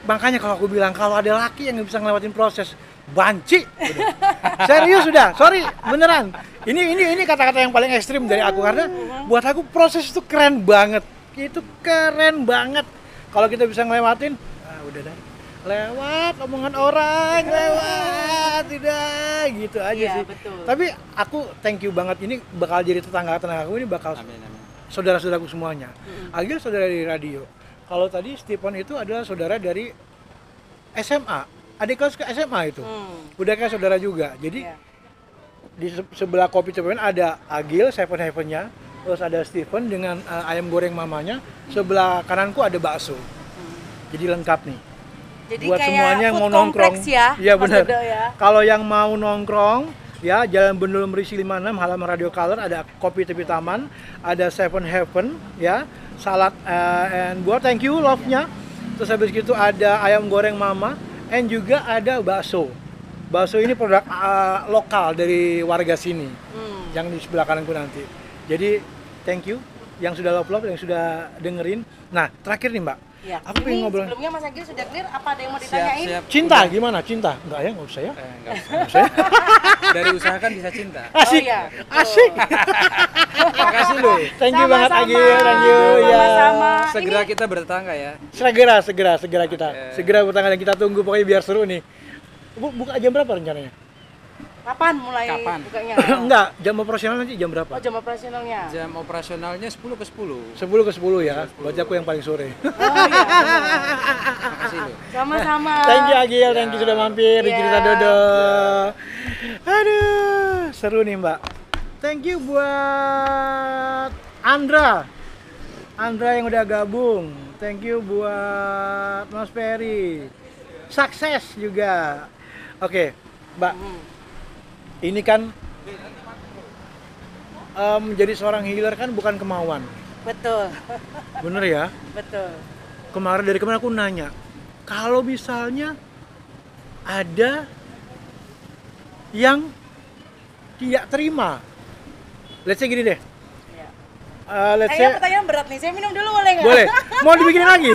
Makanya kalau aku bilang kalau ada laki yang bisa ngelewatin proses banci. Serius sudah sorry beneran. Ini ini ini kata-kata yang paling ekstrim dari aku karena buat aku proses itu keren banget. Itu keren banget. Kalau kita bisa ngelewatin ah udah dah lewat omongan orang lewat tidak gitu aja Iya, sih. betul. tapi aku thank you banget ini bakal jadi tetangga tetangga aku ini bakal Amin, amin. saudara-saudaraku semuanya. Agil saudara dari radio. Kalau tadi Stephen itu adalah saudara dari SMA adik kelas ke SMA itu. Hmm. udah kayak saudara juga. Jadi Iya. di se- sebelah kopi Cepen ada Agil Seven Heaven-nya. Terus ada Stephen dengan eh, ayam goreng mamanya. Sebelah kananku ada bakso. Jadi lengkap nih Jadi buat kayak semuanya yang mau nongkrong. ya, iya benar ya. kalau yang mau nongkrong ya Jalan Bendul Merisi 56 halaman Radio Color ada kopi tepi taman ada Seven Heaven ya salad eh, and buat thank you love-nya. Terus habis gitu ada ayam goreng mama and juga ada bakso. Bakso ini produk eh, lokal dari warga sini Hmm. yang di sebelah kananku nanti. Jadi thank you yang sudah love love yang sudah dengerin. Nah terakhir nih mbak Ya. aku pengen ngobrol sebelumnya Mas Agil sudah clear apa ada yang mau Siap, ditanyain? siap. cinta gimana cinta enggak ya nggak usah ya Eh, enggak usah. nggak usah ya? <laughs> Dari usaha kan bisa cinta. <laughs> asik iya. asik <laughs> Makasih loh. thank you banget Sama-sama. Agil thank you ya Sama-sama. Segera Ini- kita bertetangga ya. segera segera segera kita Oke. segera bertanggal dan kita tunggu pokoknya biar seru nih Bu, buka jam berapa rencananya? Kapan mulai Kapan? bukanya? <coughs> Enggak, jam operasional nanti jam berapa? Oh jam operasionalnya. Jam operasionalnya 10 ke 10. 10 ke 10 ya, berarti aku yang paling sore. Oh iya. Makasih loh. Sama-sama. <laughs> Thank you Agil, thank you sudah mampir di Iya. Cerita Dodo. Aduh, seru nih Mbak. Thank you buat Andra. Andra yang udah gabung. Thank you buat Mas Ferry. Sukses juga. Oke, Mbak. Hmm. Ini kan eh, menjadi seorang healer kan bukan kemauan. Betul, Bener ya? betul. Kemarin dari kemarin aku nanya, kalau misalnya ada yang tidak terima, let's say gini deh, Ya. eh, let's say Kayaknya pertanyaan berat nih, saya minum dulu boleh nggak? boleh, mau <laughs> dibikin lagi,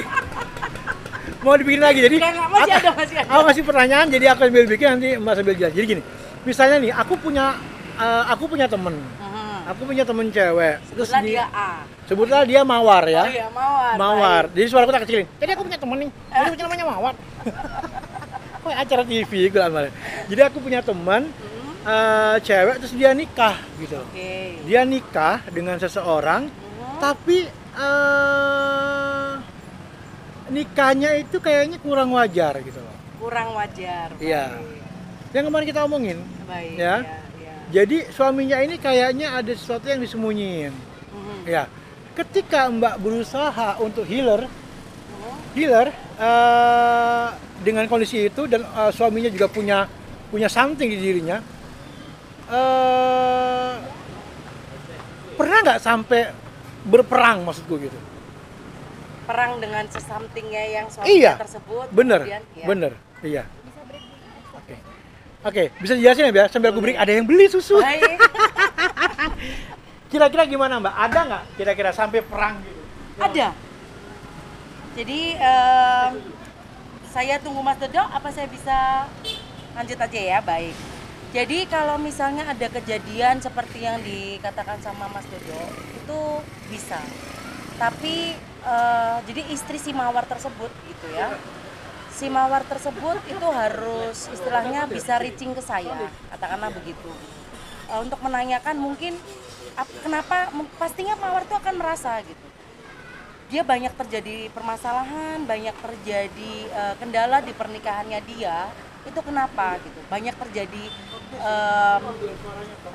mau dibikin lagi, jadi nggak, masih aku- ada, masih ada. aku kasih pertanyaan, jadi aku sambil bikin nanti mbak sambil jelas. Jadi gini, misalnya nih, aku punya eh, aku punya temen, Mhm. aku punya temen cewek, terus Sebutlah dia, dia A. sebutlah dia mawar ya, Oh iya, mawar. Mawar. baik. Jadi suara aku tak kecilin. Jadi aku punya temen nih. Jadi punya namanya Mawar. <laughs> Oh, acara TV gue kemarin. Jadi aku punya teman Hmm, eh, cewek terus dia nikah gitu. Oke. Dia nikah dengan seseorang Mhm. tapi eh nikahnya itu kayaknya kurang wajar gitu loh. Kurang wajar. Iya. Yang kemarin kita omongin. Baik. Ya. ya, ya. Jadi suaminya ini kayaknya ada sesuatu yang disembunyiin. Mhm. Ya. Ketika Mbak berusaha untuk healer, Mhm. healer eh, dengan kondisi itu dan eh, suaminya juga punya punya something di dirinya eh pernah nggak sampai berperang maksudku gitu Perang dengan sesamtingnya yang suami Iya. tersebut. bener kemudian, ya. bener iya oke bisa dijelasin ya Bia? sambil aku break ada yang beli susu <laughs> kira-kira gimana mbak ada nggak kira-kira sampai perang gitu Ada. Jadi em, saya tunggu Mas Dodo, apa saya bisa lanjut aja ya? Baik. Jadi kalau misalnya ada kejadian seperti yang dikatakan sama Mas Dodo, itu bisa. Tapi eh, jadi istri si mawar tersebut gitu ya. Si mawar tersebut itu harus istilahnya bisa reaching ke saya, katakanlah begitu. Eh, untuk menanyakan mungkin ap- kenapa pastinya mawar itu akan merasa gitu dia banyak terjadi permasalahan, banyak terjadi eh, kendala di pernikahannya dia. Itu kenapa gitu? Banyak terjadi em,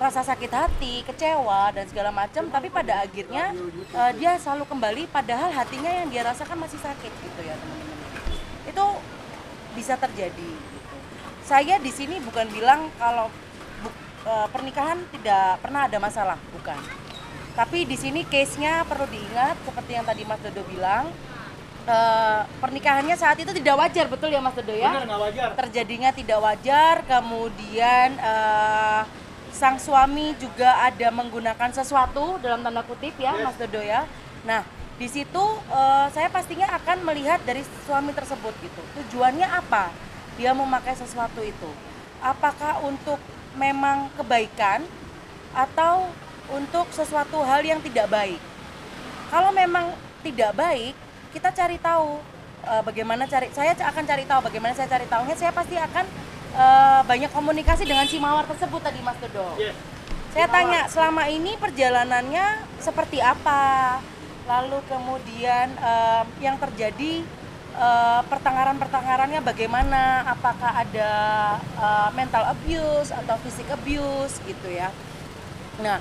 rasa sakit hati, kecewa dan segala macam. Tapi pada akhirnya eh, dia selalu kembali, padahal hatinya yang dia rasakan masih sakit gitu ya teman-teman. Bisa terjadi. Gitu. Saya di sini bukan bilang kalau bu- eh, pernikahan tidak pernah ada masalah, bukan. Tapi di sini case-nya perlu diingat seperti yang tadi Mas Dodo bilang, eh, pernikahannya saat itu tidak wajar, betul ya Mas Dodo ya? nggak wajar Terjadinya tidak wajar, kemudian eh, sang suami juga ada menggunakan sesuatu dalam tanda kutip ya Mas Dodo ya. Nah di situ eh, saya pastinya akan melihat dari suami tersebut gitu. Tujuannya apa? Dia memakai sesuatu itu. Apakah untuk memang kebaikan atau untuk sesuatu hal yang tidak baik? Kalau memang tidak baik, kita cari tahu eh, bagaimana cari. Saya akan cari tahu bagaimana saya cari tahunya. Saya pasti akan eh, banyak komunikasi dengan si mawar tersebut tadi Mas Dodo. Yes. Saya tanya selama ini perjalanannya seperti apa, lalu kemudian em, yang terjadi eh, pertengkaran-pertengkarannya bagaimana, apakah ada eh, mental abuse atau fisik abuse gitu ya. Nah,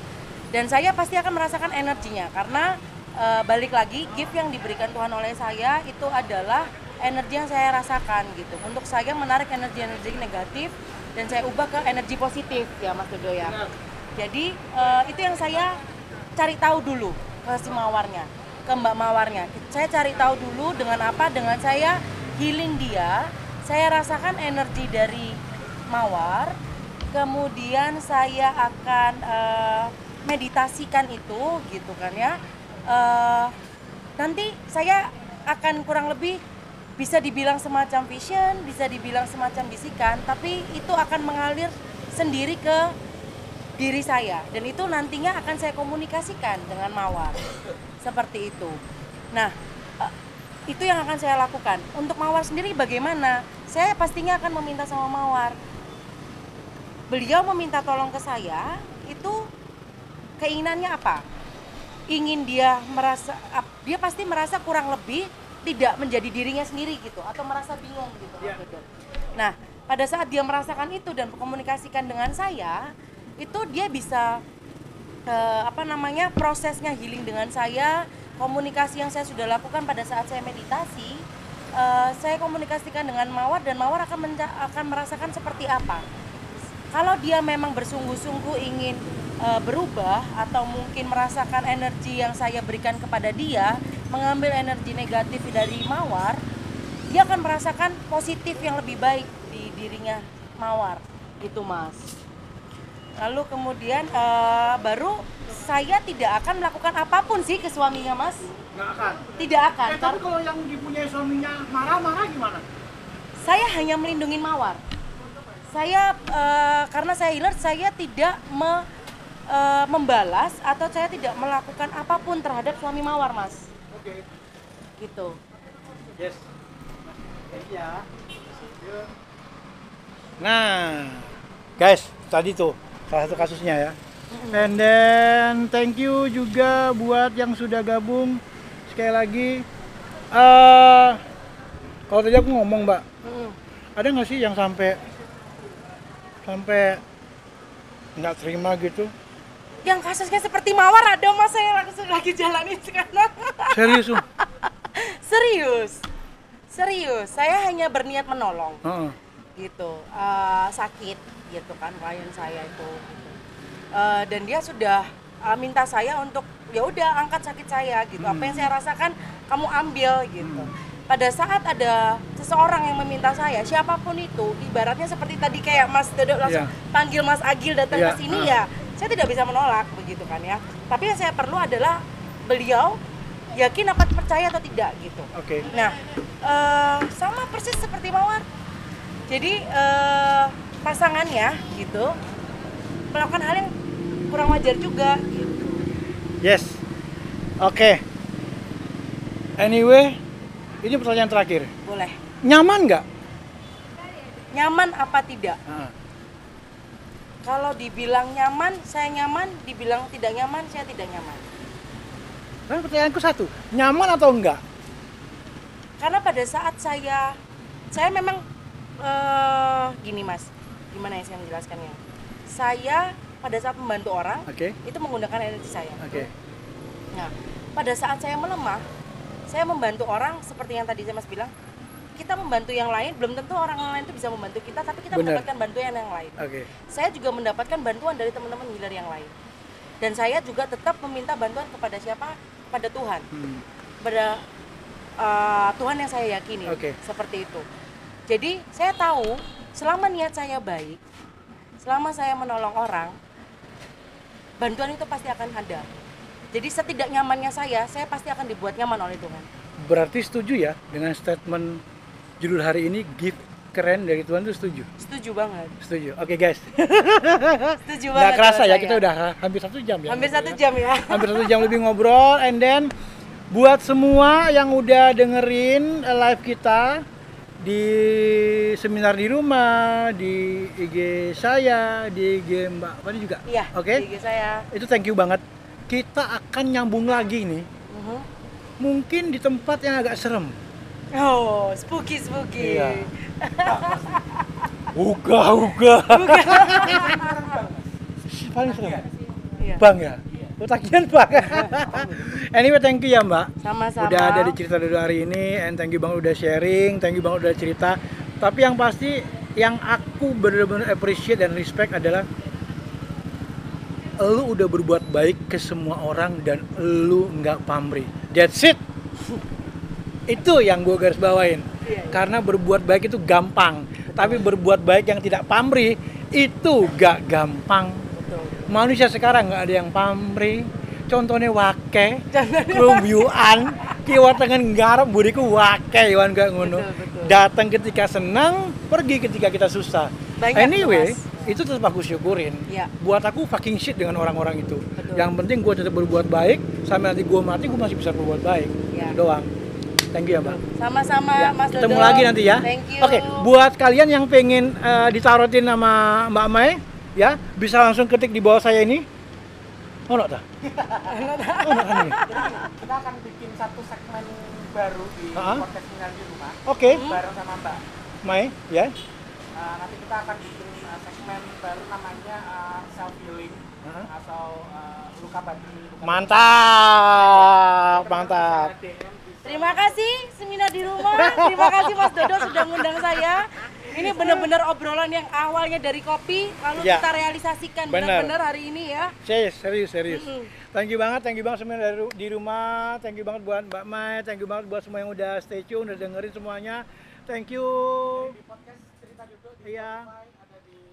dan saya pasti akan merasakan energinya karena eh, balik lagi gift yang diberikan Tuhan oleh saya itu adalah energi yang saya rasakan gitu. Untuk saya menarik energi-energi negatif dan saya ubah ke energi positif ya Mas Dodo ya. Jadi eh, itu yang saya cari tahu dulu ke si mawarnya, ke Mbak Mawarnya. Saya cari tahu dulu dengan apa? Dengan saya healing dia. Saya rasakan energi dari mawar. Kemudian saya akan eh, meditasikan itu gitu kan ya. Eh, nanti saya akan kurang lebih bisa dibilang semacam vision, bisa dibilang semacam bisikan, tapi itu akan mengalir sendiri ke diri saya dan itu nantinya akan saya komunikasikan dengan mawar seperti itu. Nah, eh, itu yang akan saya lakukan. Untuk mawar sendiri bagaimana? Saya pastinya akan meminta sama mawar. Beliau meminta tolong ke saya, itu keinginannya apa? Ingin dia merasa dia pasti merasa kurang lebih tidak menjadi dirinya sendiri gitu atau merasa bingung gitu Dodo. Nah, pada saat dia merasakan itu dan komunikasikan dengan saya, itu dia bisa eh, apa namanya prosesnya healing dengan saya, komunikasi yang saya sudah lakukan pada saat saya meditasi, eh, saya komunikasikan dengan mawar dan mawar akan akan merasakan seperti apa. kalau dia memang bersungguh-sungguh ingin eh, berubah atau mungkin merasakan energi yang saya berikan kepada dia, mengambil energi negatif dari mawar, dia akan merasakan positif yang lebih baik di dirinya mawar, gitu mas. Lalu kemudian eh, baru saya tidak akan melakukan apa pun sih ke suaminya mas, Nggak akan. tidak akan. Eh, tapi kalau yang dipunyai suaminya marah-marah gimana? saya hanya melindungi mawar. Saya eh, karena saya healer, saya tidak me- eh, membalas atau saya tidak melakukan apa pun terhadap suami mawar, Mas. Oke. Gitu. Yes. ya. Nah, guys, tadi tuh salah satu kasusnya ya. And then thank you juga buat yang sudah gabung sekali lagi. eh kalau tadi aku ngomong, Mbak, ada nggak sih yang sampai sampai nggak terima gitu? Yang kasusnya seperti mawar ada Mas, saya langsung lagi jalanin sekarang. Serius tuh? <laughs> Serius. Serius. Saya hanya berniat menolong. Heeh. gitu Eh, sakit gitu kan klien saya itu gitu. Eh, dan dia sudah eh, minta saya untuk ya udah angkat sakit saya gitu apa yang saya rasakan kamu ambil gitu pada saat ada seseorang yang meminta saya siapa pun itu ibaratnya seperti tadi kayak Mas Dodo langsung Iya. panggil Mas Agil datang Iya, ke sini ah. ya saya tidak bisa menolak begitu kan ya tapi yang saya perlu adalah beliau yakin apa percaya atau tidak gitu Oke. Nah, eh, sama persis seperti Mawar. Jadi eh, pasangannya gitu melakukan hal yang kurang wajar juga. Gitu. Yes. Oke. Anyway, ini pertanyaan terakhir. Boleh. Nyaman nggak? Nyaman apa tidak? Heeh. Kalau dibilang nyaman, saya nyaman. Dibilang tidak nyaman, saya tidak nyaman. Nah, pertanyaanku satu, nyaman atau enggak? Karena pada saat saya, saya memang eh, gini mas, gimana ya saya menjelaskannya? Saya pada saat membantu orang Oke. itu menggunakan energi saya. Oke. Nah, pada saat saya melemah, saya membantu orang seperti yang tadi saya Mas bilang, kita membantu yang lain, belum tentu orang lain itu bisa membantu kita, tapi kita Benar. mendapatkan bantuan yang lain. Oke. Saya juga mendapatkan bantuan dari teman-teman healer yang lain. Dan saya juga tetap meminta bantuan kepada siapa? Pada Tuhan. Hmm. Pada uh, Tuhan yang saya yakini. Oke. Seperti itu. Jadi, saya tahu selama niat saya baik, selama saya menolong orang, bantuan itu pasti akan ada. Jadi setidak nyamannya saya, saya pasti akan dibuat nyaman oleh Tuhan. Berarti setuju ya dengan statement judul hari ini gift keren dari Tuhan itu setuju? Setuju banget. Setuju. Oke guys. <laughs> Setuju Nggak banget. kerasa sama ya saya. kita udah ha- hampir satu jam ya. hampir satu jam ya. <laughs> hampir satu jam lebih ngobrol and then buat semua yang udah dengerin live kita di seminar di rumah di IG saya di IG Mbak Fani juga Iya. oke Gigi saya. itu thank you banget kita akan nyambung lagi nih Mhm. mungkin di tempat yang agak serem Oh, spooky spooky. Iya. <laughs> uga uga paling serem Iya. bang ya Utakian bang anyway thank you ya mbak. Sama-sama. udah ada di cerita dulu hari ini and thank you banget udah sharing thank you banget udah cerita. Tapi yang pasti yang aku bener-bener appreciate dan respect adalah lu udah berbuat baik ke semua orang dan lu nggak pamrih. That's it. Itu yang gue garis bawain. Iya, iya. karena berbuat baik itu gampang. Tapi berbuat baik yang tidak pamrih itu gak gampang. Manusia sekarang nggak ada yang pamrih contohnya wake kerumbuyuan kiwa tengen garap buriku wake wan gak ngono datang ketika senang pergi ketika kita susah Banyak anyway Mas. itu tetap aku syukurin Iya. buat aku fucking shit dengan orang-orang itu Betul. yang penting gue tetap berbuat baik sampai nanti gue mati gue masih bisa berbuat baik. Itu doang thank you ya mbak Sama-sama Ya, Mas ketemu Dodo. lagi nanti ya. Thank you. Oke, buat kalian yang pengen eh, ditarutin nama Mbak Mai, ya bisa langsung ketik di bawah saya ini. Oh, tak? Oh, kan ini. kita akan bikin satu segmen baru di Ah. podcast tinggal di rumah Oke, bareng sama Mbak. Mai, ya. Uh, nanti kita akan bikin uh, segmen baru namanya uh, self healing Ah. atau uh, luka batin. Luka Mantap, batin. mantap. Terima kasih seminar di rumah. Terima kasih Mas Dodo sudah ngundang saya. Ini bener-bener obrolan yang awalnya dari kopi, lalu Ya. kita realisasikan Bener. bener-bener hari ini ya. Serius, serius, serius. Mm-mm. Thank you banget, thank you banget semuanya dari di rumah. Thank you banget buat Mbak Mai, thank you banget buat semua yang udah stay tune, udah dengerin semuanya. Thank you. Iya.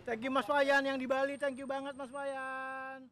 Thank you Mas Wayan yang di Bali, thank you banget Mas Wayan.